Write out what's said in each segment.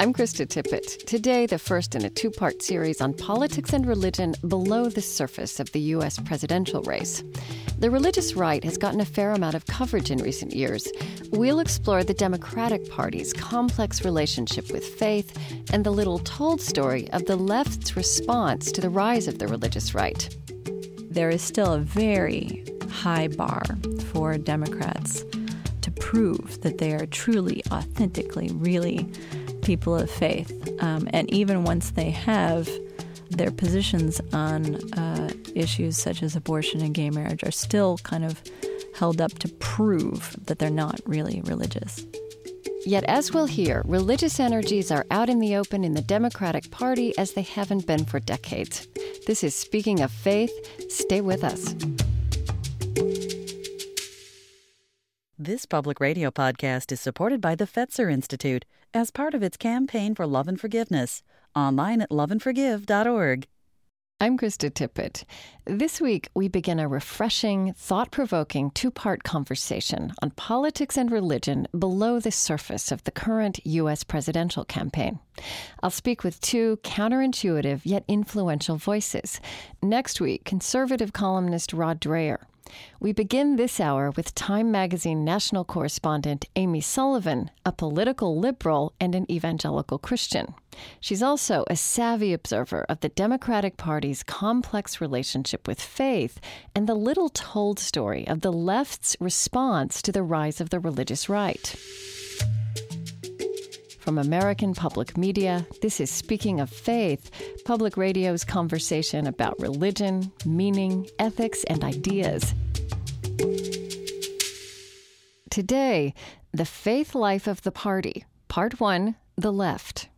I'm Krista Tippett. Today, the first in a two part series on politics and religion below the surface of the U.S. presidential race. The religious right has gotten a fair amount of coverage in recent years. We'll explore the Democratic Party's complex relationship with faith and the little told story of the left's response to the rise of the religious right. There is still a very high bar for Democrats to prove that they are truly, authentically, really people of faith. Um, and even once they have, their positions on uh, issues such as abortion and gay marriage are still kind of held up to prove that they're not really religious. Yet, as we'll hear, religious energies are out in the open in the Democratic Party as they haven't been for decades. This is Speaking of Faith. Stay with us. This public radio podcast is supported by the Fetzer Institute as part of its campaign for love and forgiveness. Online at loveandforgive.org. I'm Krista Tippett. This week, we begin a refreshing, thought provoking two part conversation on politics and religion below the surface of the current U.S. presidential campaign. I'll speak with two counterintuitive yet influential voices. Next week, conservative columnist Rod Dreher we begin this hour with Time Magazine national correspondent Amy Sullivan, a political liberal and an evangelical Christian. She's also a savvy observer of the Democratic Party's complex relationship with faith and the little told story of the left's response to the rise of the religious right. From American Public Media, this is Speaking of Faith, public radio's conversation about religion, meaning, ethics, and ideas. Today, The Faith Life of the Party, Part 1 The Left.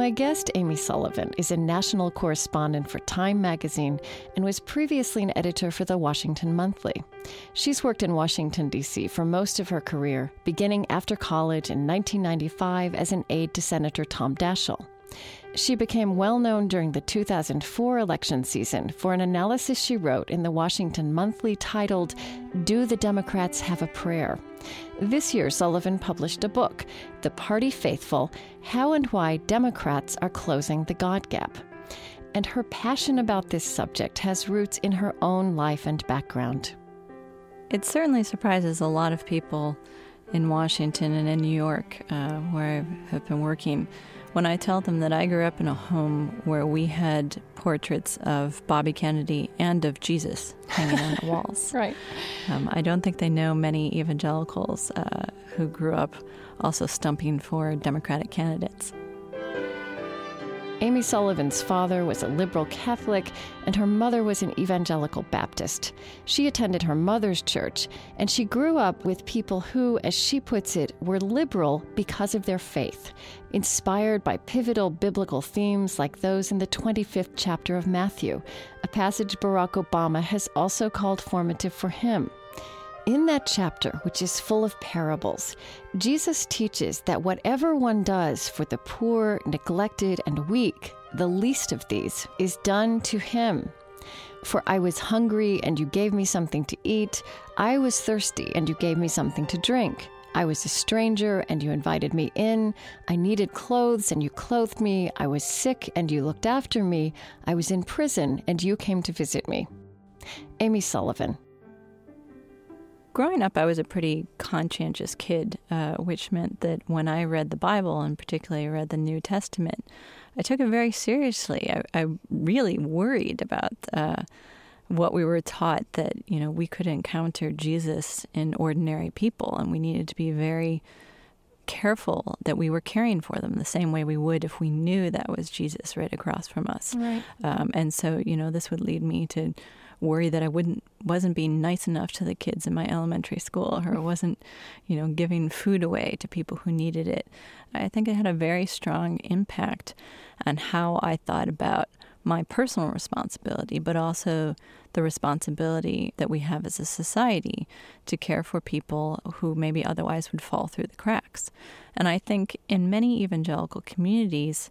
My guest, Amy Sullivan, is a national correspondent for Time magazine and was previously an editor for the Washington Monthly. She's worked in Washington, D.C. for most of her career, beginning after college in 1995 as an aide to Senator Tom Daschle. She became well known during the 2004 election season for an analysis she wrote in the Washington Monthly titled, Do the Democrats Have a Prayer? This year, Sullivan published a book, The Party Faithful How and Why Democrats Are Closing the God Gap. And her passion about this subject has roots in her own life and background. It certainly surprises a lot of people in Washington and in New York, uh, where I have been working when I tell them that I grew up in a home where we had portraits of Bobby Kennedy and of Jesus hanging on the walls. Right. Um, I don't think they know many evangelicals uh, who grew up also stumping for Democratic candidates. Amy Sullivan's father was a liberal Catholic and her mother was an evangelical Baptist. She attended her mother's church and she grew up with people who, as she puts it, were liberal because of their faith, inspired by pivotal biblical themes like those in the 25th chapter of Matthew, a passage Barack Obama has also called formative for him. In that chapter, which is full of parables, Jesus teaches that whatever one does for the poor, neglected, and weak, the least of these, is done to him. For I was hungry, and you gave me something to eat. I was thirsty, and you gave me something to drink. I was a stranger, and you invited me in. I needed clothes, and you clothed me. I was sick, and you looked after me. I was in prison, and you came to visit me. Amy Sullivan growing up, I was a pretty conscientious kid, uh, which meant that when I read the Bible, and particularly read the New Testament, I took it very seriously. I, I really worried about uh, what we were taught that you know we could encounter Jesus in ordinary people, and we needed to be very careful that we were caring for them the same way we would if we knew that was Jesus right across from us. Right. Um, and so, you know, this would lead me to worry that I wouldn't wasn't being nice enough to the kids in my elementary school or wasn't, you know, giving food away to people who needed it. I think it had a very strong impact on how I thought about my personal responsibility, but also the responsibility that we have as a society to care for people who maybe otherwise would fall through the cracks. And I think in many evangelical communities,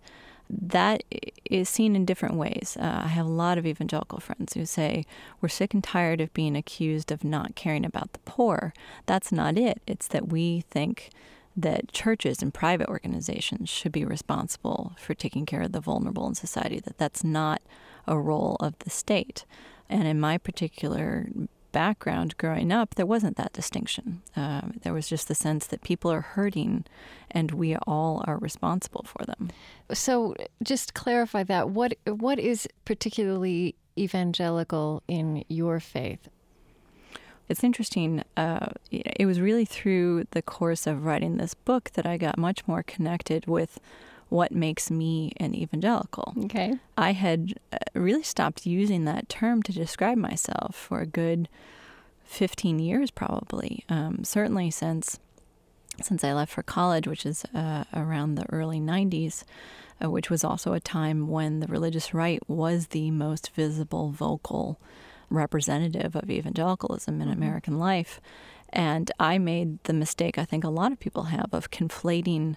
that is seen in different ways. Uh, I have a lot of evangelical friends who say, We're sick and tired of being accused of not caring about the poor. That's not it. It's that we think that churches and private organizations should be responsible for taking care of the vulnerable in society, that that's not a role of the state. And in my particular background growing up, there wasn't that distinction. Um, there was just the sense that people are hurting and we all are responsible for them. So, just clarify that. What What is particularly evangelical in your faith? It's interesting. Uh, it was really through the course of writing this book that I got much more connected with what makes me an evangelical. Okay. I had uh, really stopped using that term to describe myself for a good 15 years, probably. Um, certainly since since I left for college, which is uh, around the early 90s, uh, which was also a time when the religious right was the most visible, vocal representative of evangelicalism in mm-hmm. American life. And I made the mistake I think a lot of people have of conflating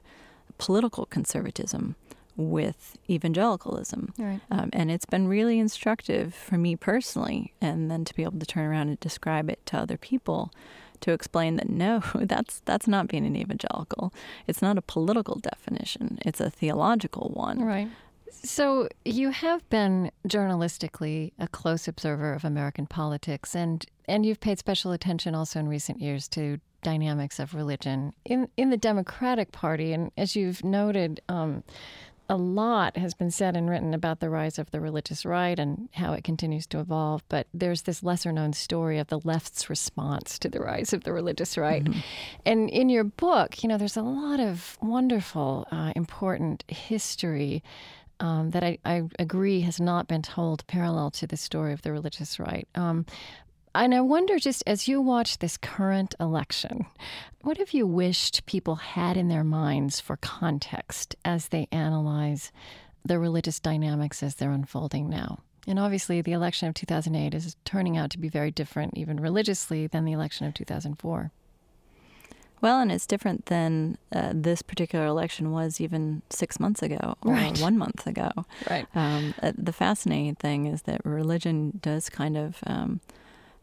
political conservatism with evangelicalism. Right. Um, and it's been really instructive for me personally, and then to be able to turn around and describe it to other people to explain that no, that's that's not being an evangelical. It's not a political definition. It's a theological one. Right. So you have been journalistically a close observer of American politics and and you've paid special attention also in recent years to dynamics of religion in in the Democratic Party. And as you've noted, um, a lot has been said and written about the rise of the religious right and how it continues to evolve. But there's this lesser known story of the left's response to the rise of the religious right. Mm-hmm. And in your book, you know, there's a lot of wonderful, uh, important history. Um, that I, I, agree has not been told parallel to the story of the religious right. Um, and I wonder, just as you watch this current election, what have you wished people had in their minds for context as they analyze the religious dynamics as they're unfolding now? And obviously, the election of 2008 is turning out to be very different, even religiously, than the election of 2004. Well, and it's different than uh, this particular election was even six months ago or right. one month ago. Right. Um, uh, the fascinating thing is that religion does kind of um,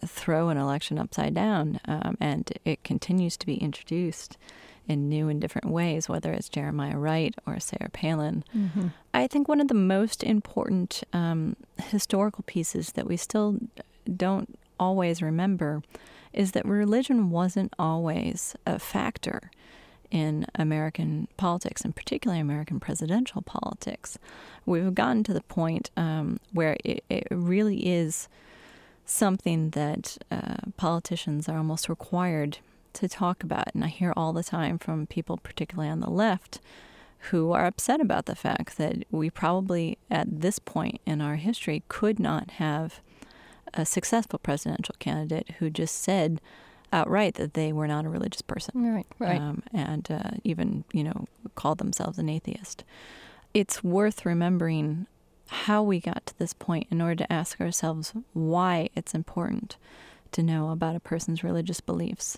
throw an election upside down, um, and it continues to be introduced in new and different ways, whether it's Jeremiah Wright or Sarah Palin. Mm-hmm. I think one of the most important um, historical pieces that we still don't always remember is that religion wasn't always a factor in American politics, and particularly American presidential politics. We've gotten to the point um, where it, it really is something that uh, politicians are almost required to talk about. And I hear all the time from people, particularly on the left, who are upset about the fact that we probably, at this point in our history, could not have a successful presidential candidate who just said outright that they were not a religious person. Right, right. Um, and uh, even, you know, called themselves an atheist. It's worth remembering how we got to this point in order to ask ourselves why it's important to know about a person's religious beliefs.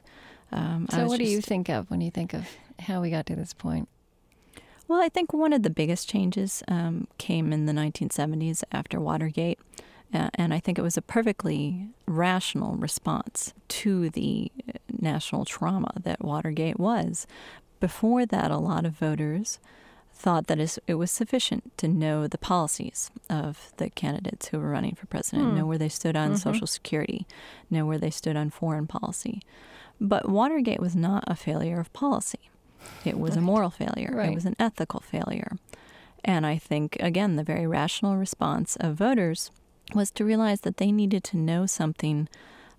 Um, so, what do you think of when you think of how we got to this point? Well, I think one of the biggest changes um, came in the 1970s after Watergate. Uh, and I think it was a perfectly rational response to the national trauma that Watergate was. Before that, a lot of voters thought that it was sufficient to know the policies of the candidates who were running for president, hmm. know where they stood on mm-hmm. Social Security, know where they stood on foreign policy. But Watergate was not a failure of policy. It was right. a moral failure. Right. It was an ethical failure. And I think, again, the very rational response of voters was to realize that they needed to know something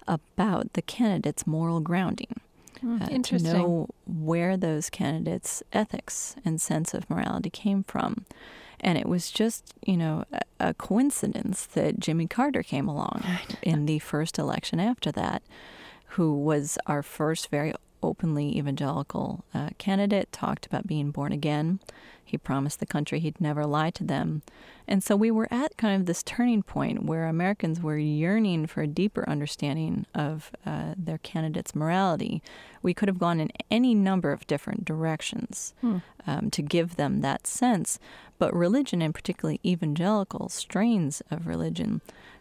about the candidate's moral grounding. Mm, uh, to know where those candidates' ethics and sense of morality came from. And it was just, you know, a, a coincidence that Jimmy Carter came along in the first election after that, who was our first very openly evangelical uh, candidate, talked about being born again. He promised the country he'd never lie to them. And so we were at kind of this turning point where Americans were yearning for a deeper understanding of uh, their candidate's morality. We could have gone in any number of different directions hmm. um, to give them that sense. But religion, and particularly evangelical strains of religion,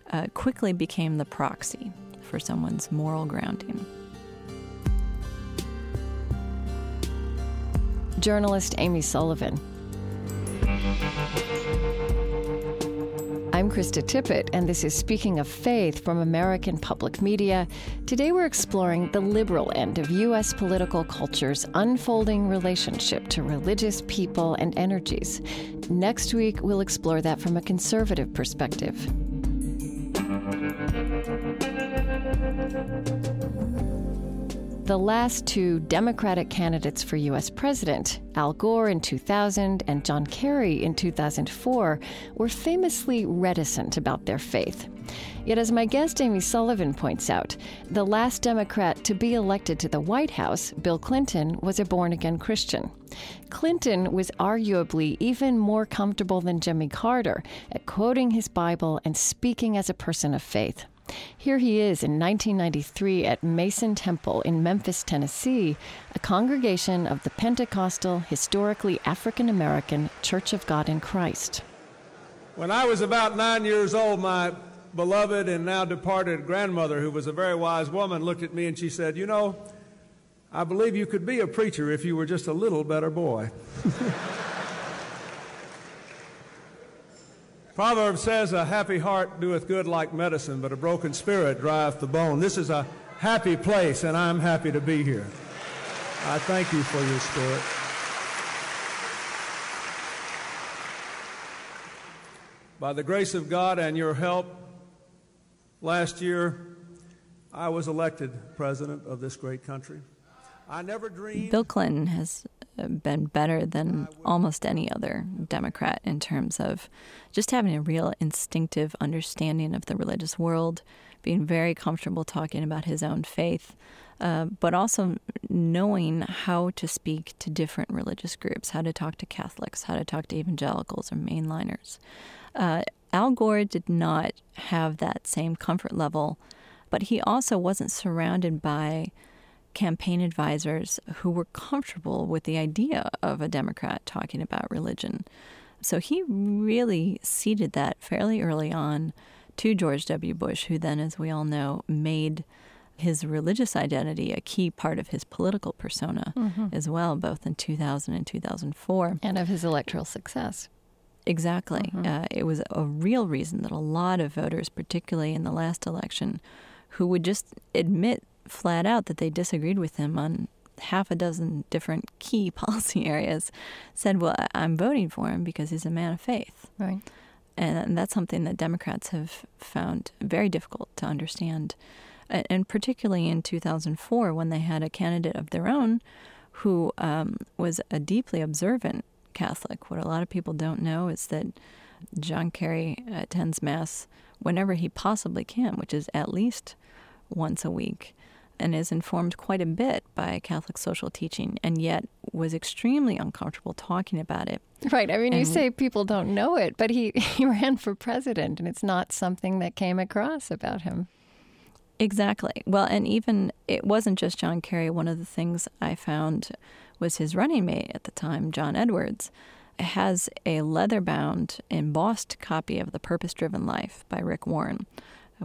uh, quickly became the proxy for someone's moral grounding. Journalist Amy Sullivan. I'm Krista Tippett, and this is Speaking of Faith from American Public Media. Today we're exploring the liberal end of U.S. political culture's unfolding relationship to religious people and energies. Next week, we'll explore that from a conservative perspective. The last two Democratic candidates for U.S. president, Al Gore in 2000 and John Kerry in 2004, were famously reticent about their faith. Yet, as my guest Amy Sullivan points out, the last Democrat to be elected to the White House, Bill Clinton, was a born again Christian. Clinton was arguably even more comfortable than Jimmy Carter at quoting his Bible and speaking as a person of faith. Here he is in 1993 at Mason Temple in Memphis, Tennessee, a congregation of the Pentecostal, historically African American Church of God in Christ. When I was about nine years old, my beloved and now departed grandmother, who was a very wise woman, looked at me and she said, You know, I believe you could be a preacher if you were just a little better boy. Proverbs says, A happy heart doeth good like medicine, but a broken spirit drieth the bone. This is a happy place, and I'm happy to be here. I thank you for your spirit. By the grace of God and your help, last year I was elected president of this great country. I never dreamed. Bill Clinton has been better than almost any other Democrat in terms of just having a real instinctive understanding of the religious world, being very comfortable talking about his own faith, uh, but also knowing how to speak to different religious groups, how to talk to Catholics, how to talk to evangelicals or mainliners. Uh, Al Gore did not have that same comfort level, but he also wasn't surrounded by campaign advisors who were comfortable with the idea of a Democrat talking about religion. So he really ceded that fairly early on to George W. Bush, who then, as we all know, made his religious identity a key part of his political persona mm-hmm. as well, both in 2000 and 2004. And of his electoral success. Exactly. Mm-hmm. Uh, it was a real reason that a lot of voters, particularly in the last election, who would just admit flat out that they disagreed with him on half a dozen different key policy areas, said, Well, I'm voting for him because he's a man of faith. Right. And that's something that Democrats have found very difficult to understand. And particularly in 2004, when they had a candidate of their own who um, was a deeply observant Catholic. What a lot of people don't know is that John Kerry attends Mass whenever he possibly can, which is at least once a week and is informed quite a bit by Catholic social teaching, and yet was extremely uncomfortable talking about it. Right. I mean, and you say people don't know it, but he, he ran for president, and it's not something that came across about him. Exactly. Well, and even it wasn't just John Kerry. One of the things I found was his running mate at the time, John Edwards, has a leather bound, embossed copy of The Purpose Driven Life by Rick Warren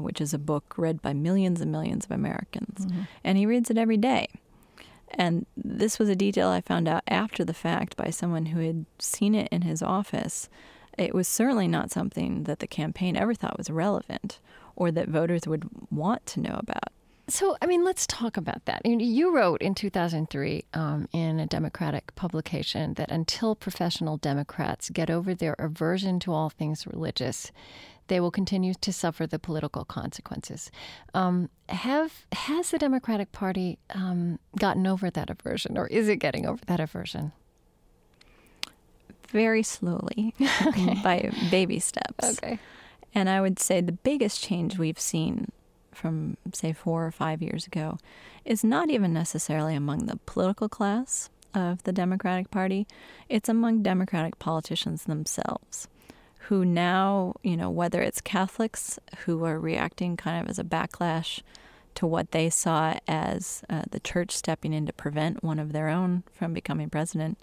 which is a book read by millions and millions of Americans. Mm-hmm. And he reads it every day. And this was a detail I found out after the fact by someone who had seen it in his office. It was certainly not something that the campaign ever thought was relevant or that voters would want to know about. So, I mean, let's talk about that. You wrote in 2003 um, in a Democratic publication that until professional Democrats get over their aversion to all things religious, they will continue to suffer the political consequences. Um, have has the Democratic Party um, gotten over that aversion, or is it getting over that aversion? Very slowly, okay. by baby steps. Okay. And I would say the biggest change we've seen from, say, four or five years ago is not even necessarily among the political class, of the Democratic Party, it's among Democratic politicians themselves who now, you know, whether it's Catholics who are reacting kind of as a backlash to what they saw as uh, the church stepping in to prevent one of their own from becoming president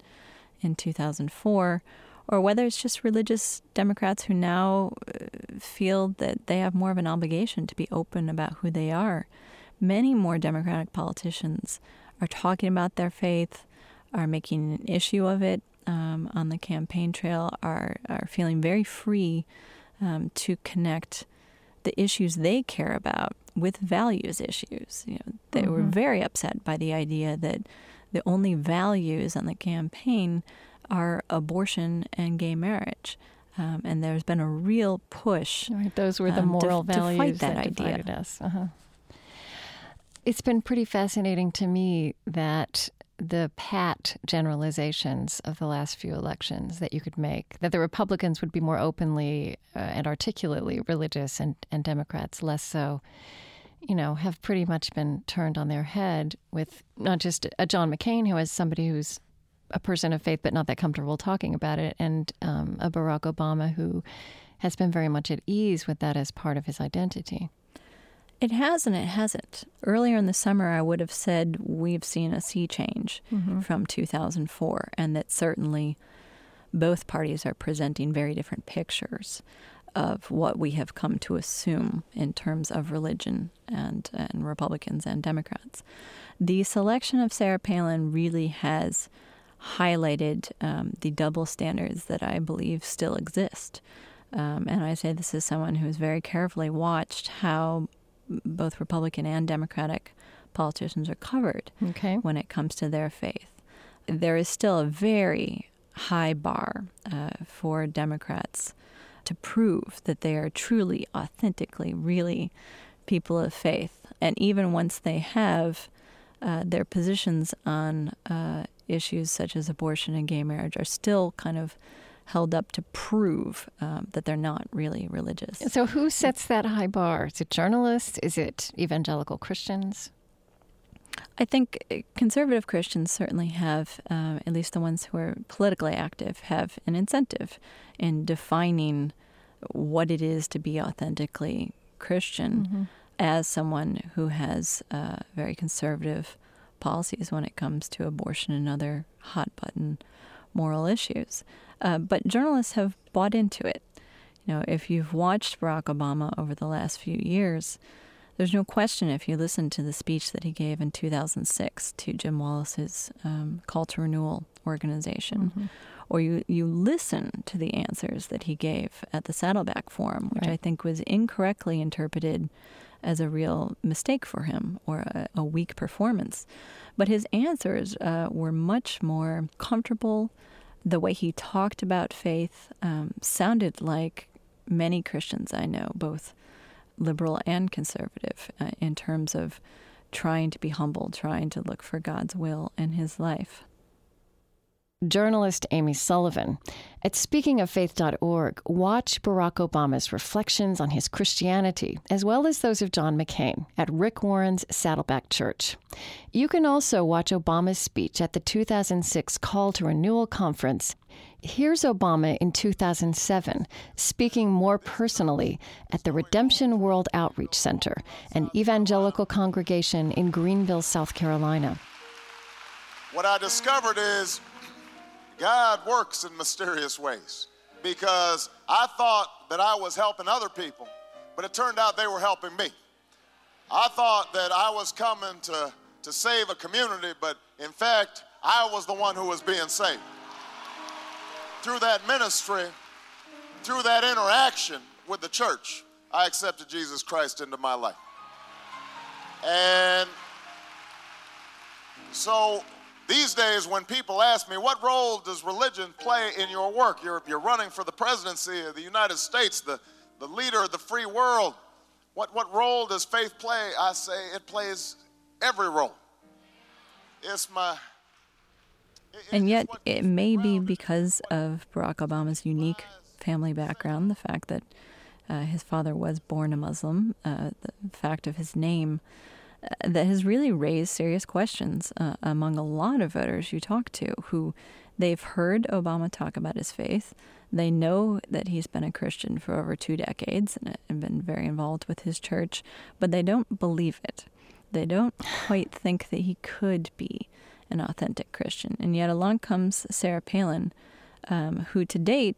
in 2004, or whether it's just religious Democrats who now uh, feel that they have more of an obligation to be open about who they are. Many more Democratic politicians are talking about their faith, are making an issue of it um, on the campaign trail, are, are feeling very free um, to connect the issues they care about with values issues. You know, they mm-hmm. were very upset by the idea that the only values on the campaign are abortion and gay marriage. Um, and there's been a real push. Right, those were the um, moral to, values to fight that, that idea. divided us. Uh-huh. It's been pretty fascinating to me that the pat generalizations of the last few elections that you could make, that the Republicans would be more openly uh, and articulately religious and, and Democrats less so, you know, have pretty much been turned on their head with not just a John McCain, who is somebody who's a person of faith but not that comfortable talking about it, and um, a Barack Obama who has been very much at ease with that as part of his identity. It has and it hasn't. Earlier in the summer, I would have said we've seen a sea change mm-hmm. from 2004, and that certainly both parties are presenting very different pictures of what we have come to assume in terms of religion and, and Republicans and Democrats. The selection of Sarah Palin really has highlighted um, the double standards that I believe still exist. Um, and I say this as someone who has very carefully watched how both Republican and Democratic politicians are covered okay. when it comes to their faith. There is still a very high bar uh, for Democrats to prove that they are truly, authentically, really people of faith. And even once they have uh, their positions on uh, issues such as abortion and gay marriage are still kind of held up to prove um, that they're not really religious. So, who sets that high bar? Is it journalists? Is it evangelical Christians? I think uh, conservative Christians certainly have, uh, at least the ones who are politically active, have an incentive in defining what it is to be authentically Christian mm-hmm. as someone who has uh, very conservative policies when it comes to abortion and other hot button moral issues. Uh, but journalists have bought into it. You know, if you've watched Barack Obama over the last few years, there's no question if you listen to the speech that he gave in 2006 to Jim Wallis's um, Call to Renewal organization, mm-hmm. or you, you listen to the answers that he gave at the Saddleback Forum, which right. I think was incorrectly interpreted as a real mistake for him or a, a weak performance. But his answers uh, were much more comfortable the way he talked about faith um, sounded like many Christians I know, both liberal and conservative, uh, in terms of trying to be humble, trying to look for God's will in his life journalist Amy Sullivan. At speakingoffaith.org, watch Barack Obama's reflections on his Christianity, as well as those of John McCain, at Rick Warren's Saddleback Church. You can also watch Obama's speech at the 2006 Call to Renewal Conference. Here's Obama in 2007 speaking more personally at the Redemption World Outreach Center, an evangelical congregation in Greenville, South Carolina. What I discovered is God works in mysterious ways because I thought that I was helping other people, but it turned out they were helping me. I thought that I was coming to, to save a community, but in fact, I was the one who was being saved. Through that ministry, through that interaction with the church, I accepted Jesus Christ into my life. And so these days, when people ask me, what role does religion play in your work? You're, you're running for the presidency of the United States, the, the leader of the free world. What, what role does faith play? I say it plays every role. It's my. It, and yet, it may be because of Barack Obama's unique family background, the fact that uh, his father was born a Muslim, uh, the fact of his name that has really raised serious questions uh, among a lot of voters you talk to who they've heard Obama talk about his faith. They know that he's been a Christian for over two decades and, and been very involved with his church, but they don't believe it. They don't quite think that he could be an authentic Christian. And yet along comes Sarah Palin, um, who to date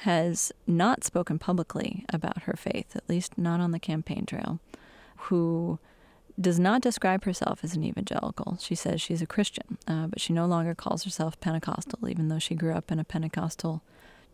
has not spoken publicly about her faith, at least not on the campaign trail, who does not describe herself as an evangelical. She says she's a Christian, uh, but she no longer calls herself Pentecostal, even though she grew up in a Pentecostal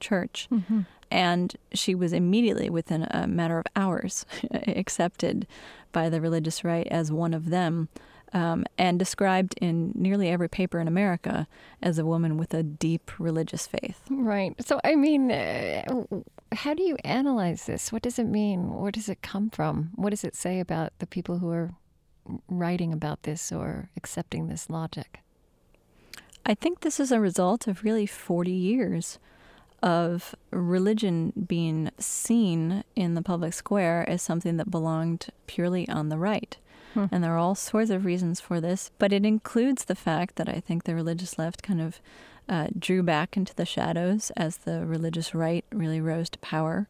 church. Mm-hmm. And she was immediately, within a matter of hours, accepted by the religious right as one of them. Um, and described in nearly every paper in America as a woman with a deep religious faith. Right. So, I mean, uh, how do you analyze this? What does it mean? Where does it come from? What does it say about the people who are writing about this or accepting this logic? I think this is a result of really 40 years of religion being seen in the public square as something that belonged purely on the right. Hmm. And there are all sorts of reasons for this, but it includes the fact that I think the religious left kind of uh, drew back into the shadows as the religious right really rose to power,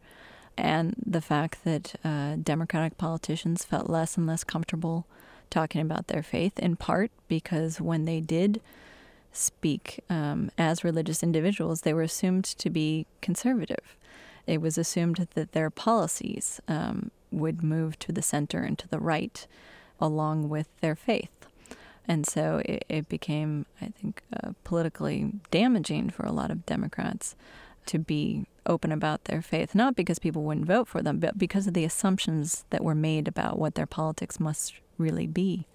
and the fact that uh, Democratic politicians felt less and less comfortable talking about their faith, in part because when they did speak um, as religious individuals, they were assumed to be conservative. It was assumed that their policies um, would move to the center and to the right along with their faith. And so it, it became, I think, uh, politically damaging for a lot of Democrats to be open about their faith, not because people wouldn't vote for them, but because of the assumptions that were made about what their politics must really be.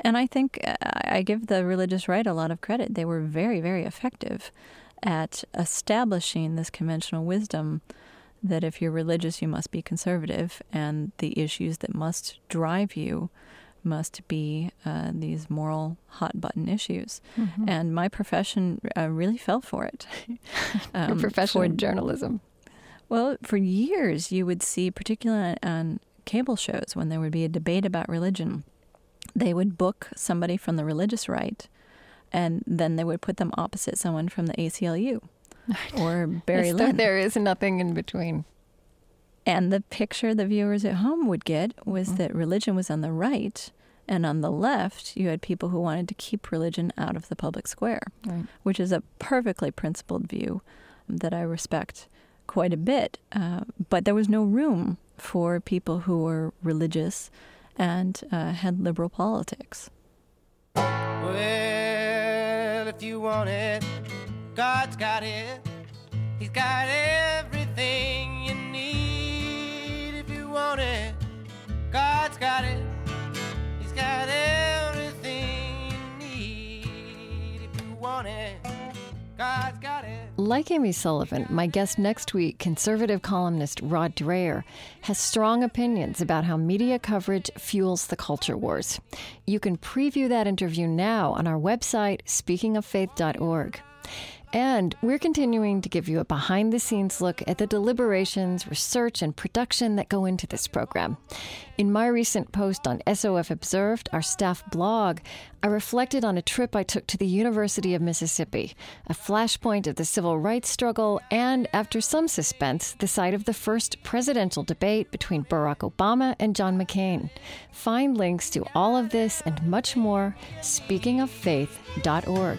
And I think uh, I give the religious right a lot of credit. They were very, very effective at establishing this conventional wisdom that if you're religious, you must be conservative, and the issues that must drive you must be uh, these moral hot button issues. Mm-hmm. And my profession uh, really fell for it. um, Your profession for journalism. Well, for years, you would see, particularly on cable shows, when there would be a debate about religion, they would book somebody from the religious right, and then they would put them opposite someone from the ACLU or Barry Lynn. There is nothing in between. And the picture the viewers at home would get was mm-hmm. that religion was on the right, and on the left, you had people who wanted to keep religion out of the public square, right. which is a perfectly principled view that I respect quite a bit. Uh, but there was no room for people who were religious and uh, had liberal politics. Well, if you want it, God's got it. He's got everything you need. If you want it, God's got it. He's got everything you need. If you want it. Like Amy Sullivan, my guest next week, conservative columnist Rod Dreher, has strong opinions about how media coverage fuels the culture wars. You can preview that interview now on our website, speakingoffaith.org. And we're continuing to give you a behind the scenes look at the deliberations, research, and production that go into this program. In my recent post on SOF Observed, our staff blog, I reflected on a trip I took to the University of Mississippi, a flashpoint of the civil rights struggle, and after some suspense, the site of the first presidential debate between Barack Obama and John McCain. Find links to all of this and much more, speakingoffaith.org.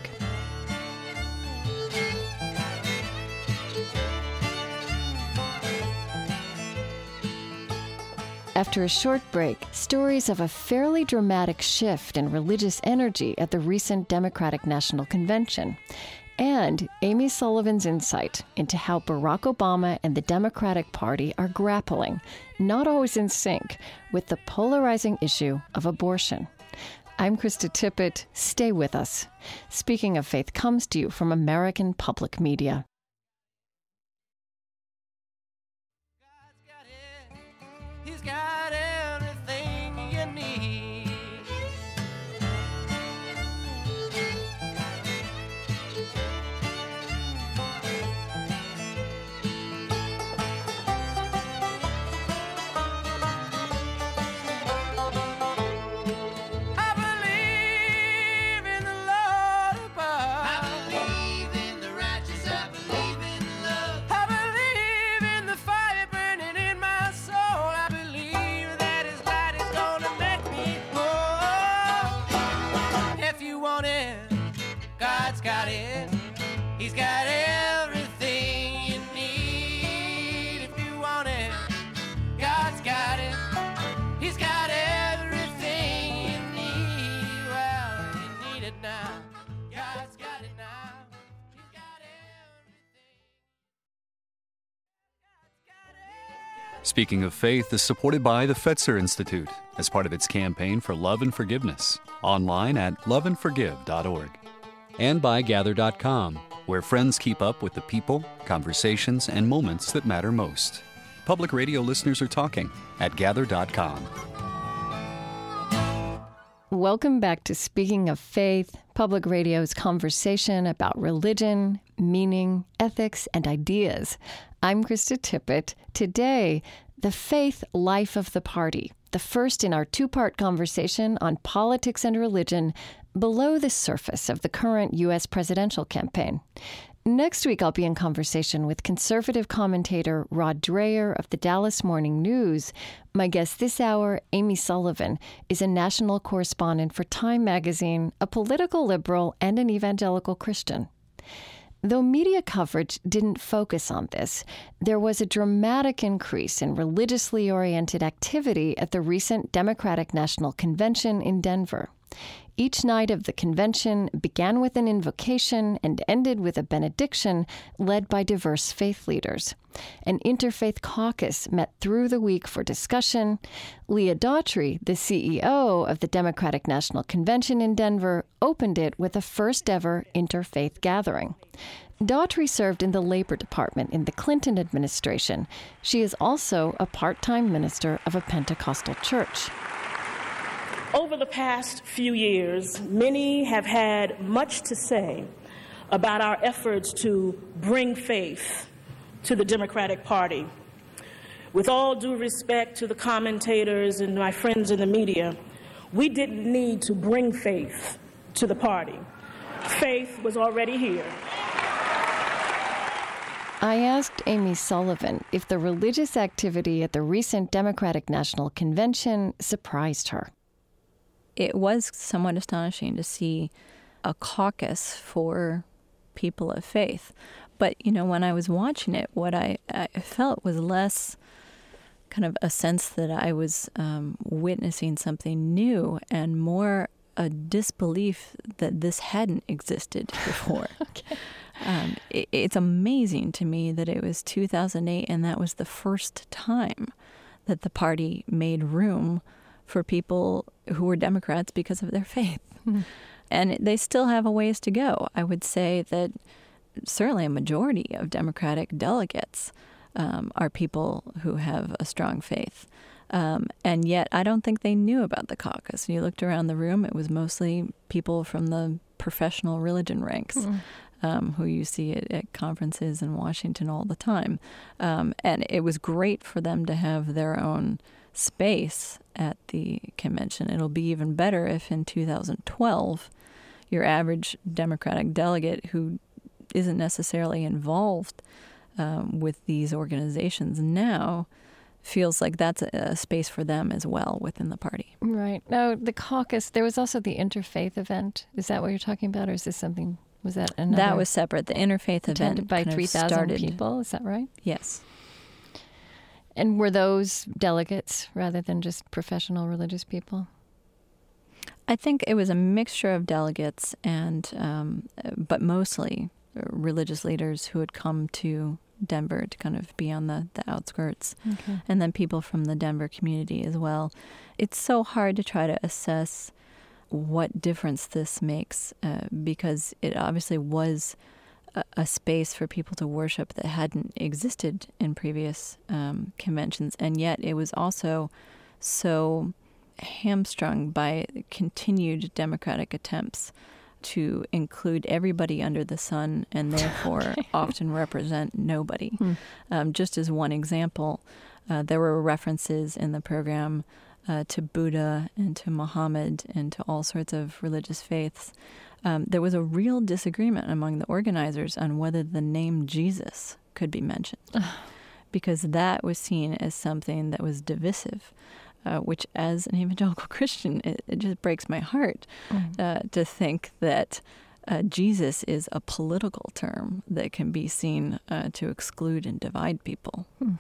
After a short break, stories of a fairly dramatic shift in religious energy at the recent Democratic National Convention, and Amy Sullivan's insight into how Barack Obama and the Democratic Party are grappling, not always in sync, with the polarizing issue of abortion. I'm Krista Tippett. Stay with us. Speaking of Faith comes to you from American Public Media. Speaking of Faith is supported by the Fetzer Institute as part of its campaign for love and forgiveness, online at loveandforgive.org. And by Gather.com, where friends keep up with the people, conversations, and moments that matter most. Public radio listeners are talking at Gather.com. Welcome back to Speaking of Faith, Public Radio's conversation about religion, meaning, ethics, and ideas. I'm Krista Tippett. Today, the faith life of the party, the first in our two part conversation on politics and religion below the surface of the current U.S. presidential campaign. Next week, I'll be in conversation with conservative commentator Rod Dreher of the Dallas Morning News. My guest this hour, Amy Sullivan, is a national correspondent for Time magazine, a political liberal, and an evangelical Christian. Though media coverage didn't focus on this, there was a dramatic increase in religiously oriented activity at the recent Democratic National Convention in Denver. Each night of the convention began with an invocation and ended with a benediction led by diverse faith leaders. An interfaith caucus met through the week for discussion. Leah Daughtry, the CEO of the Democratic National Convention in Denver, opened it with a first ever interfaith gathering. Daughtry served in the Labor Department in the Clinton administration. She is also a part time minister of a Pentecostal church. Over the past few years, many have had much to say about our efforts to bring faith to the Democratic Party. With all due respect to the commentators and my friends in the media, we didn't need to bring faith to the party. Faith was already here. I asked Amy Sullivan if the religious activity at the recent Democratic National Convention surprised her it was somewhat astonishing to see a caucus for people of faith. But, you know, when I was watching it, what I, I felt was less kind of a sense that I was um, witnessing something new and more a disbelief that this hadn't existed before. okay. Um, it, it's amazing to me that it was 2008 and that was the first time that the party made room for people who were Democrats because of their faith. Mm-hmm. And they still have a ways to go. I would say that certainly a majority of Democratic delegates um, are people who have a strong faith. Um, and yet, I don't think they knew about the caucus. You looked around the room, it was mostly people from the professional religion ranks. Mm. Um, who you see at, at, conferences in Washington all the time. Um, and it was great for them to have their own space at the convention. It'll be even better if in 2012 your average Democratic delegate who isn't necessarily involved um, with these organizations now feels like that's a, a, space for them as well within the party. Right. Now, the caucus, there was also the interfaith event. Is that what you're talking about, or is this something? Was that another? That was separate. The interfaith event by 3,000 people. Is that right? Yes. And were those delegates rather than just professional religious people? I think it was a mixture of delegates and, um, but mostly religious leaders who had come to Denver to kind of be on the, the outskirts, okay. and then people from the Denver community as well. It's so hard to try to assess what difference this makes uh, because it obviously was a, a, space for people to worship that hadn't existed in previous um, conventions, and yet it was also so hamstrung by continued democratic attempts to include everybody under the sun and therefore often represent nobody. Hmm. Um, just as one example, uh, there were references in the program uh, to Buddha and to Muhammad and to all sorts of religious faiths um, there was a real disagreement among the organizers on whether the name Jesus could be mentioned, because that was seen as something that was divisive. Uh, which, as an evangelical Christian, it, it just breaks my heart mm. uh, to think that uh, Jesus is a political term that can be seen uh, to exclude and divide people. Hmm.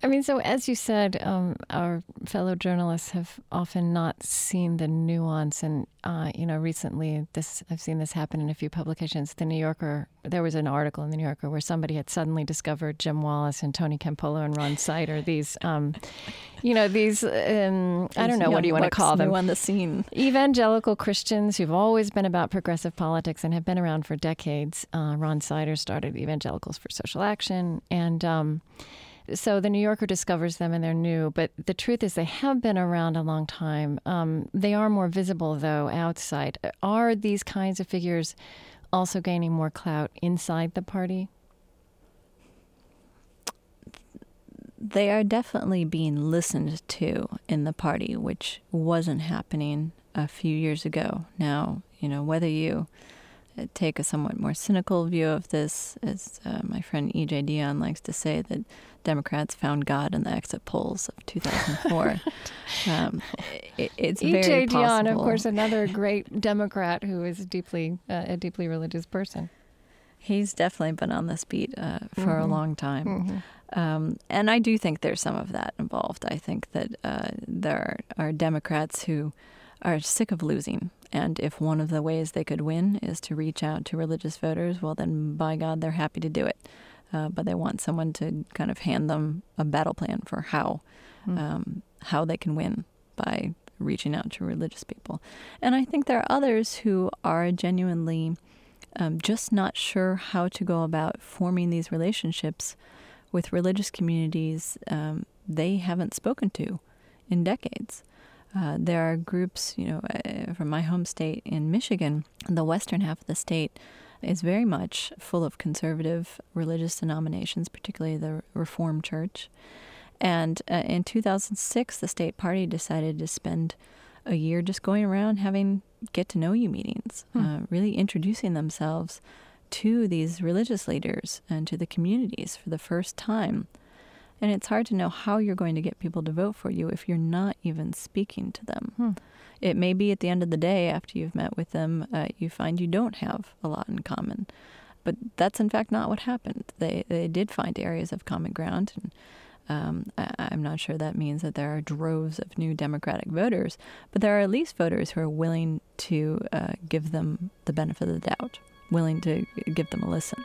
I mean, so as you said, um, our fellow journalists have often not seen the nuance, and uh, you know, recently this I've seen this happen in a few publications. The New Yorker, there was an article in the New Yorker where somebody had suddenly discovered Jim Wallis and Tony Campolo and Ron Sider. These, um, you know, these um, I don't know what do you want to call them on the scene. Evangelical Christians who've always been about progressive politics and have been around for decades. Uh, Ron Sider started Evangelicals for Social Action, and um, so the New Yorker discovers them and they're new, but the truth is they have been around a long time. Um, they are more visible, though, outside. Are these kinds of figures also gaining more clout inside the party? They are definitely being listened to in the party, which wasn't happening a few years ago. Now, you know, whether you take a somewhat more cynical view of this, as uh, my friend E.J. Dionne likes to say, that Democrats found God in the exit polls of 2004. um, it, it's E.J. Dionne, of course, another great Democrat who is deeply uh, a deeply religious person. He's definitely been on this beat uh, for mm-hmm. a long time. Mm-hmm. Um, and I do think there's some of that involved. I think that uh, there are Democrats who are sick of losing and if one of the ways they could win is to reach out to religious voters, well, then by God, they're happy to do it. Uh, but they want someone to kind of hand them a battle plan for how mm. um, how they can win by reaching out to religious people. And I think there are others who are genuinely um, just not sure how to go about forming these relationships with religious communities um, they haven't spoken to in decades. Uh, there are groups, you know, uh, from my home state in Michigan, the western half of the state is very much full of conservative religious denominations, particularly the Reformed Church. And uh, in 2006, the state party decided to spend a year just going around having get to know you meetings, hmm. uh, really introducing themselves to these religious leaders and to the communities for the first time. And it's hard to know how you're going to get people to vote for you if you're not even speaking to them. Hmm. It may be at the end of the day, after you've met with them, uh, you find you don't have a lot in common. But that's in fact not what happened. They, they did find areas of common ground. And um, I, am not sure that means that there are droves of new Democratic voters, but there are at least voters who are willing to uh, give them the benefit of the doubt, willing to give them a listen.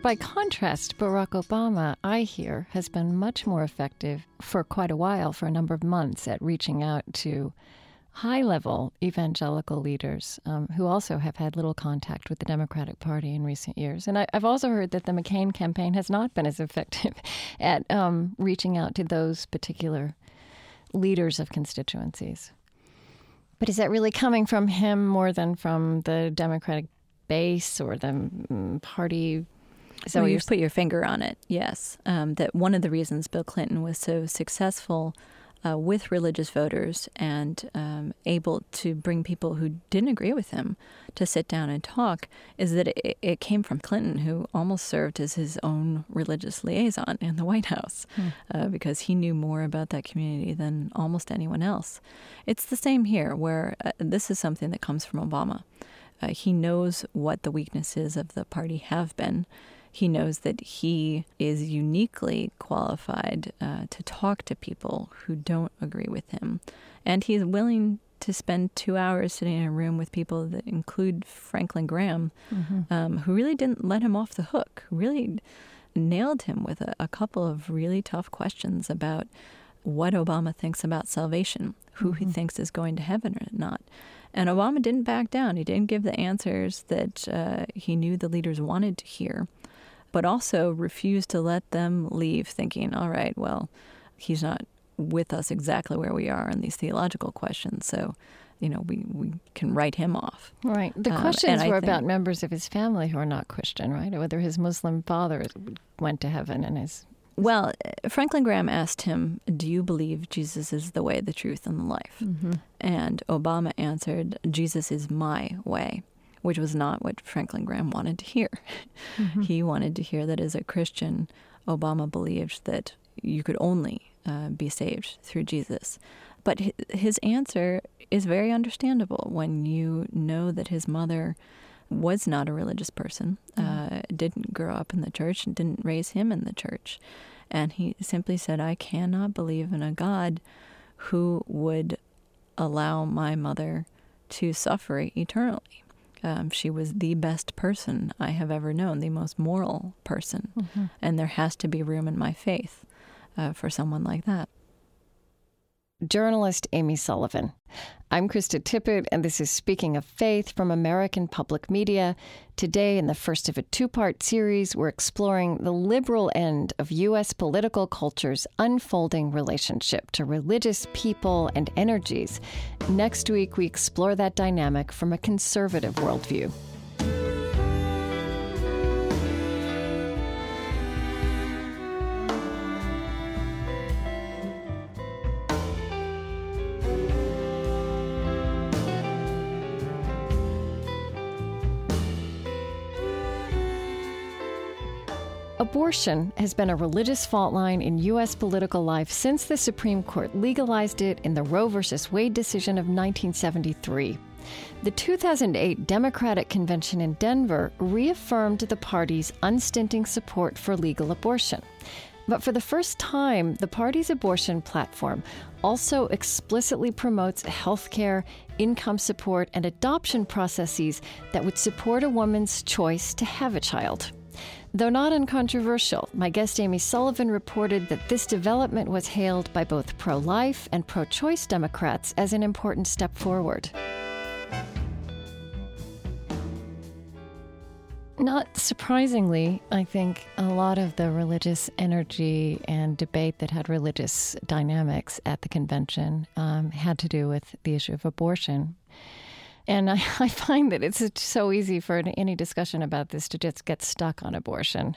By contrast, Barack Obama, I hear, has been much more effective for quite a while, for a number of months, at reaching out to high level evangelical leaders um, who also have had little contact with the Democratic Party in recent years. And I, have also heard that the McCain campaign has not been as effective at um, reaching out to those particular leaders of constituencies. But is that really coming from him more than from the Democratic base or the mm, party so you've put your finger on it. Yes, um, that one of the reasons Bill Clinton was so successful uh, with religious voters and um, able to bring people who didn't agree with him to sit down and talk is that it, it, came from Clinton, who almost served as his own religious liaison in the White House hmm. uh, because he knew more about that community than almost anyone else. It's the same here, where uh, this is something that comes from Obama. Uh, he knows what the weaknesses of the party have been he knows that he is uniquely qualified uh, to talk to people who don't agree with him. And he's willing to spend two hours sitting in a room with people that include Franklin Graham, mm-hmm. um, who really didn't let him off the hook, really nailed him with a, a, couple of really tough questions about what Obama thinks about salvation, who mm-hmm. he thinks is going to heaven or not. And Obama didn't back down. He didn't give the answers that uh, he knew the leaders wanted to hear but also refused to let them leave thinking, all right, well, he's not with us exactly where we are in these theological questions. So, you know, we, we can write him off. Right. The um, questions were think, about members of his family who are not Christian, right? Whether his Muslim father went to heaven and his. Well, Franklin Graham asked him, Do you believe Jesus is the way, the truth, and the life? Mm-hmm. And Obama answered, Jesus is my way which was not what Franklin Graham wanted to hear. Mm-hmm. he wanted to hear that as a Christian, Obama believed that you could only uh, be saved through Jesus. But his answer is very understandable when you know that his mother was not a religious person, mm-hmm. uh, didn't grow up in the church, and didn't raise him in the church. And he simply said, I cannot believe in a God who would allow my mother to suffer eternally. Um, she was the best person I have ever known, the most moral person. Mm-hmm. And there has to be room in my faith uh, for someone like that journalist Amy Sullivan. I'm Krista Tippett, and this is Speaking of Faith from American Public Media. Today, in the first of a two part series, we're exploring the liberal end of U.S. political culture's unfolding relationship to religious people and energies. Next week, we explore that dynamic from a conservative worldview. Abortion has been a religious fault line in U.S. political life since the Supreme Court legalized it in the Roe v. Wade decision of 1973. The 2008 Democratic Convention in Denver reaffirmed the party's unstinting support for legal abortion. But for the first time, the party's abortion platform also explicitly promotes health care, income support, and adoption processes that would support a woman's choice to have a child. Though not uncontroversial, my guest Amy Sullivan reported that this development was hailed by both pro life and pro choice Democrats as an important step forward. Not surprisingly, I think a lot of the religious energy and debate that had religious dynamics at the convention um, had to do with the issue of abortion. And I, I, find that it's so easy for any discussion about this to just get stuck on abortion.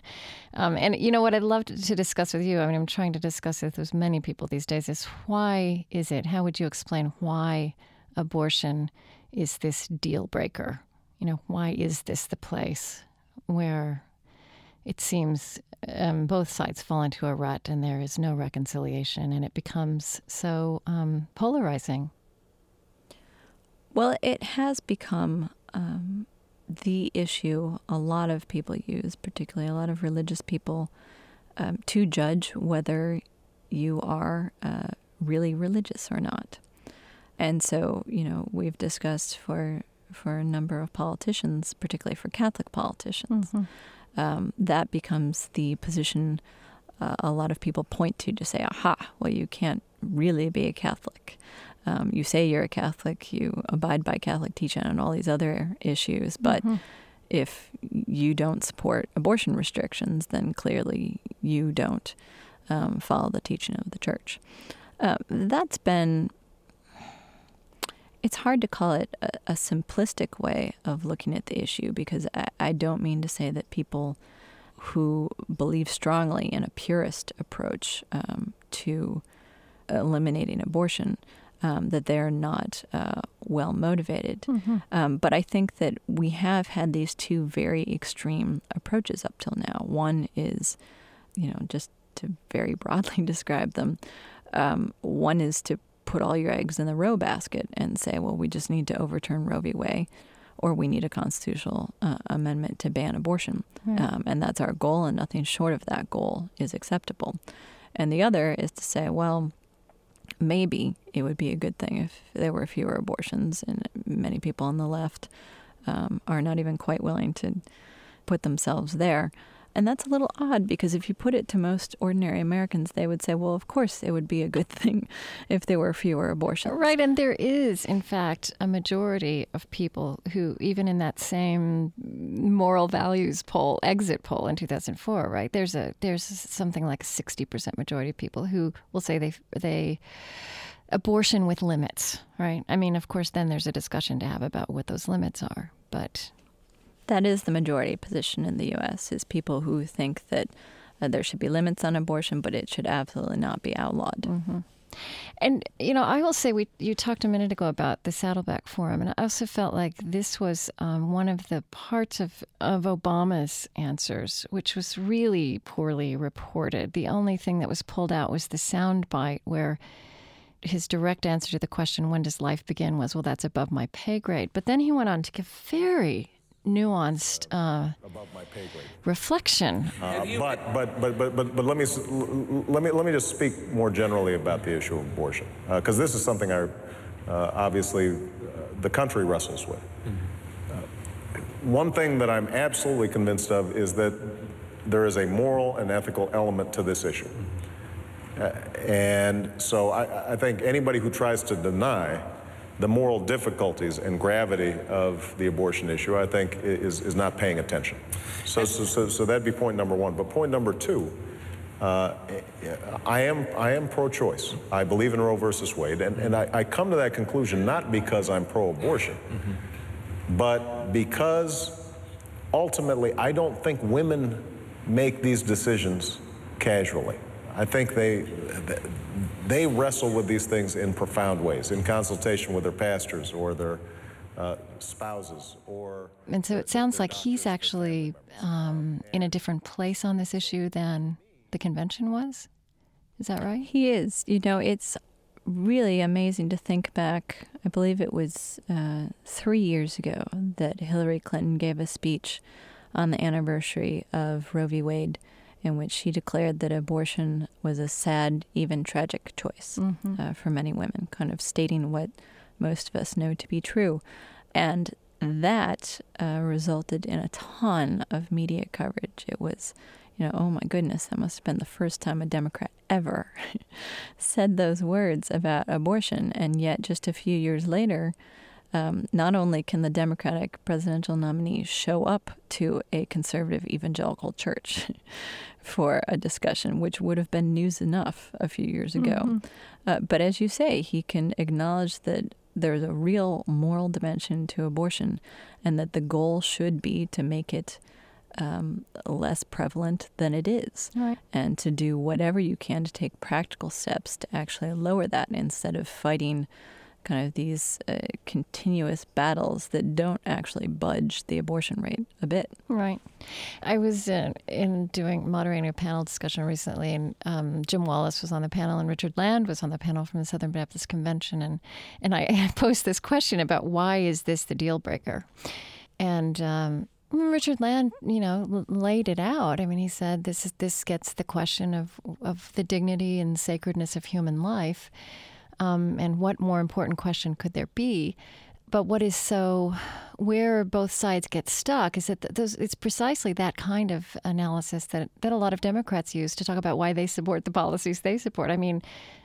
Um, and you know what I'd love to, to, discuss with you, I mean, I'm trying to discuss it with many people these days, is why is it, how would you explain why abortion is this deal breaker? You know, why is this the place where it seems um, both sides fall into a rut and there is no reconciliation and it becomes so um, polarizing? Well, it has become um, the issue a lot of people use, particularly a lot of religious people, um, to judge whether you are uh, really religious or not. And so, you know, we've discussed for for a number of politicians, particularly for Catholic politicians, mm-hmm. um, that becomes the position uh, a lot of people point to to say, "Aha! Well, you can't really be a Catholic." Um, you say you're a Catholic, you abide by Catholic teaching on all these other issues, but mm-hmm. if you don't support abortion restrictions, then clearly you don't um, follow the teaching of the church. Uh, that's been, it's hard to call it a, a, simplistic way of looking at the issue because I, I don't mean to say that people who believe strongly in a purist approach um, to eliminating abortion um, that they're not uh, well motivated. Mm-hmm. Um, but I think that we have had these two very extreme approaches up till now. One is, you know, just to very broadly describe them, um, one is to put all your eggs in the Roe basket and say, well, we just need to overturn Roe v. Wade. Or we need a constitutional uh, amendment to ban abortion. Um, and that's our goal, and nothing short of that goal is acceptable. And the other is to say, well, maybe it would be a good thing if there were fewer abortions, and many people on the left um, are not even quite willing to put themselves there. And that's a little odd because if you put it to most ordinary Americans, they would say, well, of course it would be a good thing if there were fewer abortions. Right. And there is, in fact, a majority of people who, even in that same moral values poll, exit poll in 2004, right, there's, a, there's something like a 60% majority of people who will say they, they, abortion with limits, right? I mean, of course, then there's a discussion to have about what those limits are. But that is the majority position in the U.S. is people who think that uh, there should be limits on abortion, but it should absolutely not be outlawed. Mm-hmm. And you know, I will say we you talked a minute ago about the Saddleback Forum, and I also felt like this was um, one of the parts of of Obama's answers, which was really poorly reported. The only thing that was pulled out was the soundbite where his direct answer to the question, "When does life begin?" was, "Well, that's above my pay grade." But then he went on to give very nuanced uh, reflection. Uh, but, but, but, but, but, but let me let me let me just speak more generally about the issue of abortion, because uh, this is something I uh, obviously uh, the country wrestles with. Mm-hmm. one thing that I'm absolutely convinced of is that there is a moral and ethical element to this issue. And so I, I think anybody who tries to deny the moral difficulties and gravity of the abortion issue, I think, is, is not paying attention. So, so, so, so that'd be point number one. But point number two, uh, I am, I am pro choice. I believe in Roe versus Wade. And, and I, I come to that conclusion not because I'm pro abortion, mm-hmm. but because ultimately I don't think women make these decisions casually. I think they, they wrestle with these things in profound ways, in consultation with their pastors or their uh, spouses or. And so it sounds like he's actually um, in a different place on this issue than the convention was. Is that right? He is. You know, it's really amazing to think back. I believe it was uh, three years ago that Hillary Clinton gave a speech on the anniversary of Roe v. Wade in which she declared that abortion was a sad, even tragic choice mm-hmm. uh, for many women, kind of stating what most of us know to be true. And that uh, resulted in a ton of media coverage. It was, you know, oh my goodness, that must have been the first time a Democrat ever said those words about abortion. And yet, just a few years later, um, not only can the Democratic presidential nominee show up to a conservative evangelical church for a discussion, which would have been news enough a few years ago, mm-hmm. uh, but as you say, he can acknowledge that there's a real moral dimension to abortion and that the goal should be to make it um, less prevalent than it is, right. and to do whatever you can to take practical steps to actually lower that instead of fighting kind of these uh, continuous battles that don't actually budge the abortion rate a bit. Right. I was uh, in doing moderating a panel discussion recently, and um, Jim Wallis was on the panel, and Richard Land was on the panel from the Southern Baptist Convention, and and I posed this question about why is this the deal breaker, and. Um, Richard Land, you know, laid it out. I mean, he said this is this gets the question of of the dignity and sacredness of human life, um, and what more important question could there be? But what is so, where both sides get stuck is that those, it's precisely that kind of analysis that, that a lot of Democrats use to talk about why they support the policies they support. I mean,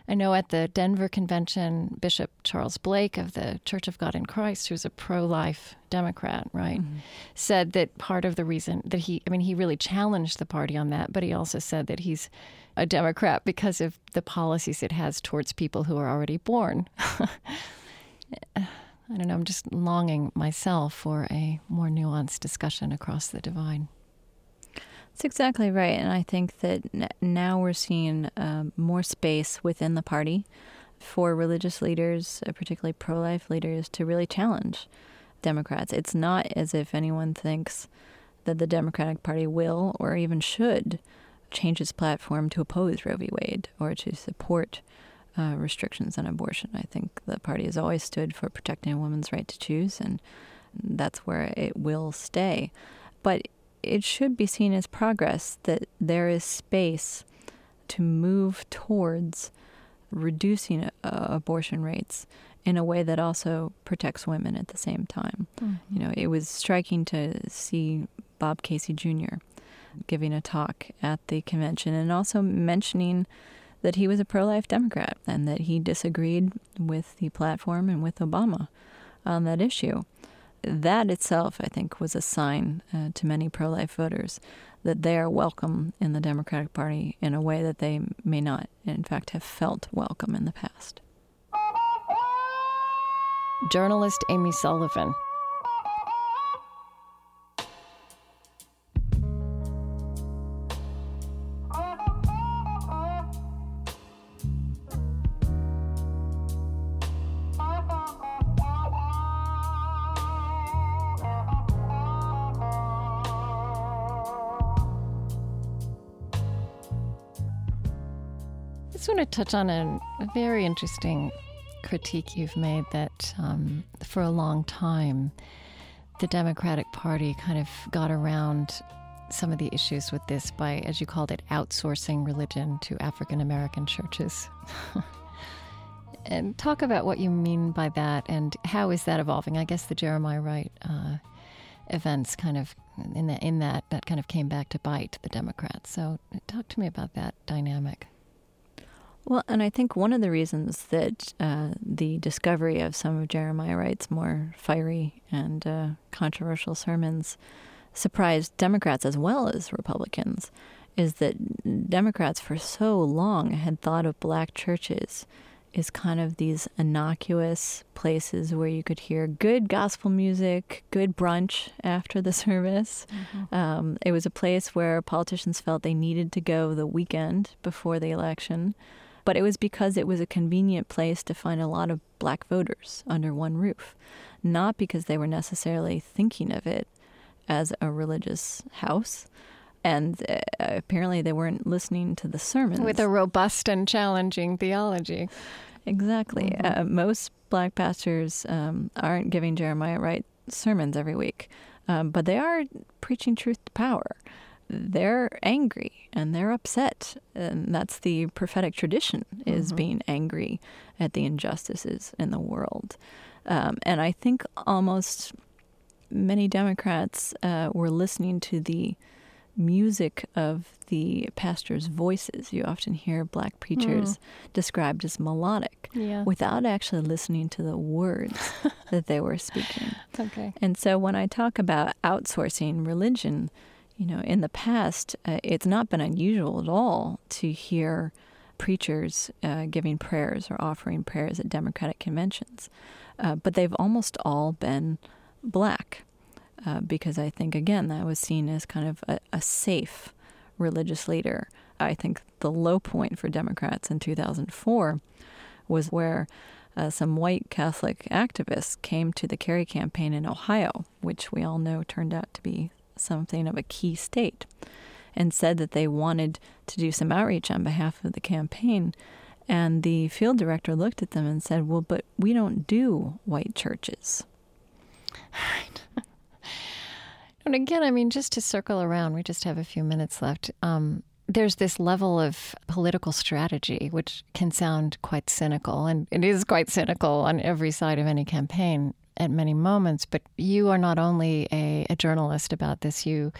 I know at the Denver convention, Bishop Charles Blake of the Church of God in Christ, who's a pro life Democrat, right, mm-hmm. said that part of the reason that he, I mean, he really challenged the party on that, but he also said that he's a Democrat because of the policies it has towards people who are already born. I don't know, I'm just longing myself for a more nuanced discussion across the divide. That's exactly right. And I think that now we're seeing um, more space within the party for religious leaders, uh, particularly pro life leaders, to really challenge Democrats. It's not as if anyone thinks that the Democratic Party will or even should change its platform to oppose Roe v. Wade or to support uh, restrictions on abortion. I think the party has always stood for protecting a woman's right to choose, and that's where it will stay. But it should be seen as progress that there is space to move towards reducing uh, abortion rates in a way that also protects women at the same time. Mm-hmm. You know, it was striking to see Bob Casey Jr. giving a talk at the convention and also mentioning that he was a pro life Democrat and that he disagreed with the platform and with Obama on that issue. That itself, I think, was a sign uh, to many pro life voters that they are welcome in the Democratic Party in a way that they may not, in fact, have felt welcome in the past. Journalist Amy Sullivan just want to touch on a, a very interesting critique you've made that um, for a long time, the Democratic Party kind of got around some of the issues with this by, as you called it, outsourcing religion to African American churches. and talk about what you mean by that and how is that evolving? I guess the Jeremiah Wright uh, events kind of in in that that kind of came back to bite the Democrats. So talk to me about that dynamic. Well, and I think one of the reasons that uh, the discovery of some of Jeremiah Wright's more fiery and uh, controversial sermons surprised Democrats as well as Republicans is that Democrats for so long had thought of black churches as kind of these innocuous places where you could hear good gospel music, good brunch after the service. Mm-hmm. Um, it was a place where politicians felt they needed to go the weekend before the election but it was because it was a convenient place to find a lot of black voters under one roof, not because they were necessarily thinking of it as a religious house. And uh, apparently, they weren't listening to the sermons. With a robust and challenging theology. Exactly. Mm-hmm. Uh, most black pastors um, aren't giving Jeremiah Wright sermons every week, um, but they are preaching truth to power they're angry and they're upset and that's the prophetic tradition is mm-hmm. being angry at the injustices in the world um, and i think almost many democrats uh, were listening to the music of the pastors' voices. You often hear black preachers mm. described as melodic yeah. without actually listening to the words that they were speaking. Okay. And so when I talk about outsourcing religion, you know, in the past, uh, it's not been unusual at all to hear preachers uh, giving prayers or offering prayers at Democratic conventions, uh, but they've almost all been black uh, because I think, again, that was seen as kind of a, a safe religious leader. I think the low point for Democrats in 2004 was where uh, some white Catholic activists came to the Kerry campaign in Ohio, which we all know turned out to be something of a key state, and said that they wanted to do some outreach on behalf of the campaign. And the field director looked at them and said, Well, but we don't do white churches. And again, I mean, just to circle around, we just have a few minutes left. Um, there's this level of political strategy, which can sound quite cynical, and it is quite cynical on every side of any campaign at many moments, but you are not only a, a journalist about this, you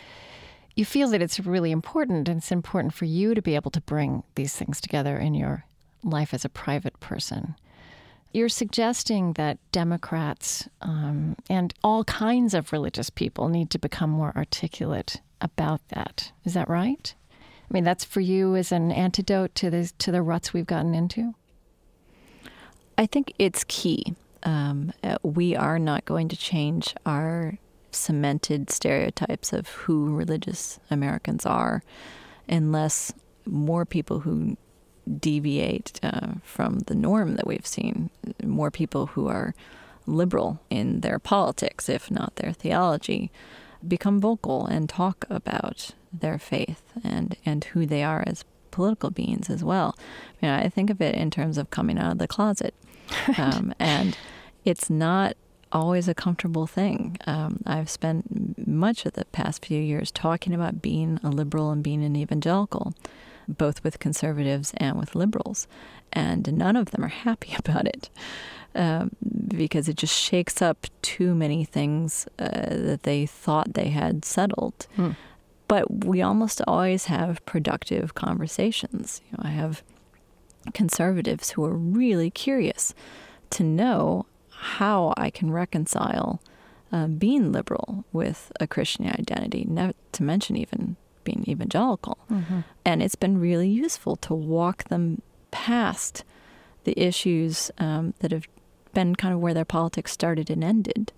you feel that it's really important and it's important for you to be able to bring these things together in your life as a private person. You're suggesting that Democrats um, and all kinds of religious people need to become more articulate about that. Is that right? I mean, that's for you as an antidote to the to the ruts we've gotten into. I think it's key um, uh, we are not going to change our cemented stereotypes of who religious Americans are unless more people who deviate uh, from the norm that we've seen, more people who are liberal in their politics, if not their theology, become vocal and talk about their faith and, and who they are as political beings as well. I mean, I think of it in terms of coming out of the closet. Um, and it's not always a comfortable thing. Um, I've spent much of the past few years talking about being a liberal and being an evangelical, both with conservatives and with liberals, and none of them are happy about it. Um, because it just shakes up too many things uh, that they thought they had settled. Hmm. But we almost always have productive conversations. You know, I have conservatives who are really curious to know how I can reconcile uh, being liberal with a Christian identity, not to mention even being evangelical. Mm-hmm. And it's been really useful to walk them past the issues um, that have been kind of where their politics started and ended,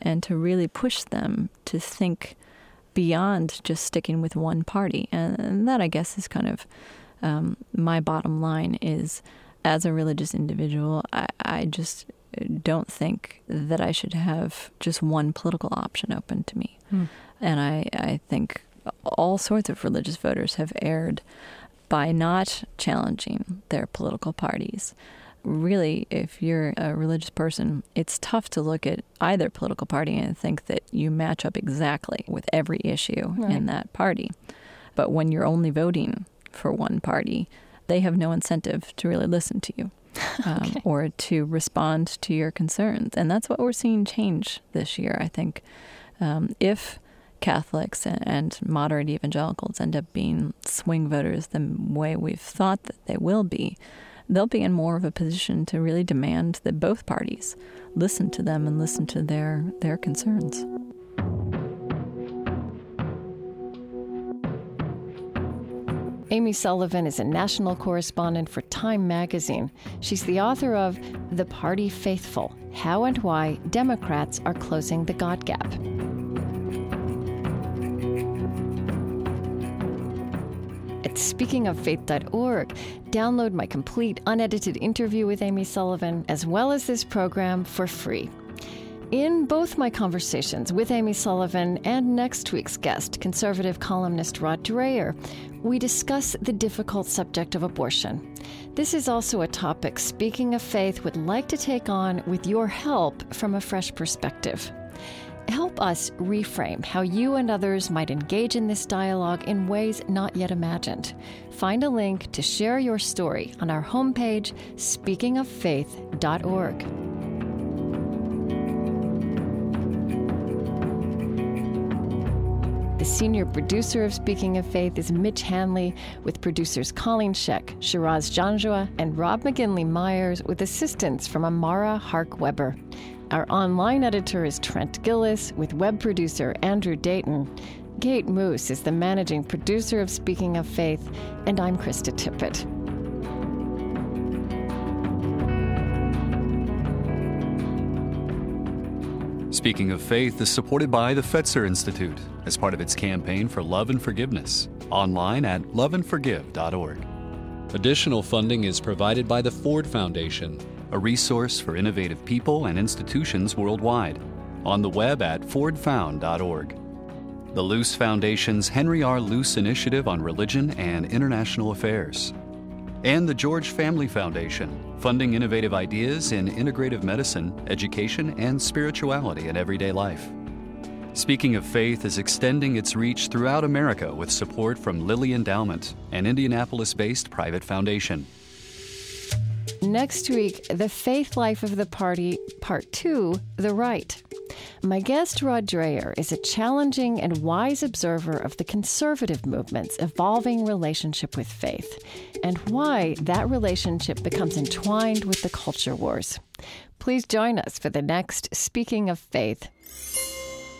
and to really push them to think beyond just sticking with one party. And, and that, I guess, is kind of um, my bottom line is as a religious individual, I, I just don't think that I should have just one political option open to me. Hmm. And I, I think all sorts of religious voters have erred by not challenging their political parties. Really, if you're a religious person, it's tough to look at either political party and think that you match up exactly with every issue right. in that party. But when you're only voting for one party, they have no incentive to really listen to you. Um, okay. or to respond to your concerns. And that's what we're seeing change this year, I think. Um, if Catholics and, and, moderate evangelicals end up being swing voters the way we've thought that they will be, they'll be in more of a position to really demand that both parties listen to them and listen to their, their concerns. Amy Sullivan is a national correspondent for Time magazine. She's the author of The Party Faithful How and Why Democrats Are Closing the God Gap. At speakingoffaith.org, download my complete unedited interview with Amy Sullivan, as well as this program for free. In both my conversations with Amy Sullivan and next week's guest, conservative columnist Rod Dreher, we discuss the difficult subject of abortion. This is also a topic Speaking of Faith would like to take on with your help from a fresh perspective. Help us reframe how you and others might engage in this dialogue in ways not yet imagined. Find a link to share your story on our homepage, speakingoffaith.org. The senior producer of Speaking of Faith is Mitch Hanley, with producers Colleen Scheck, Shiraz Janjua, and Rob McGinley Myers, with assistance from Amara Hark Weber. Our online editor is Trent Gilliss, with web producer Andrew Dayton. Kate Moos is the managing producer of Speaking of Faith, and I'm Krista Tippett. Speaking of Faith is supported by the Fetzer Institute as part of its campaign for love and forgiveness, online at loveandforgive.org. Additional funding is provided by the Ford Foundation, a resource for innovative people and institutions worldwide, on the web at fordfound.org. The Luce Foundation's Henry R. Luce Initiative on Religion and International Affairs and the George Family Foundation, funding innovative ideas in integrative medicine, education, and spirituality in everyday life. Speaking of Faith is extending its reach throughout America with support from Lilly Endowment, an Indianapolis based private foundation. Next week, The Faith Life of the Party, Part 2 The Right. My guest, Rod Dreher, is a challenging and wise observer of the conservative movement's evolving relationship with faith and why that relationship becomes entwined with the culture wars. Please join us for the next Speaking of Faith.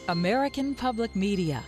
American Public Media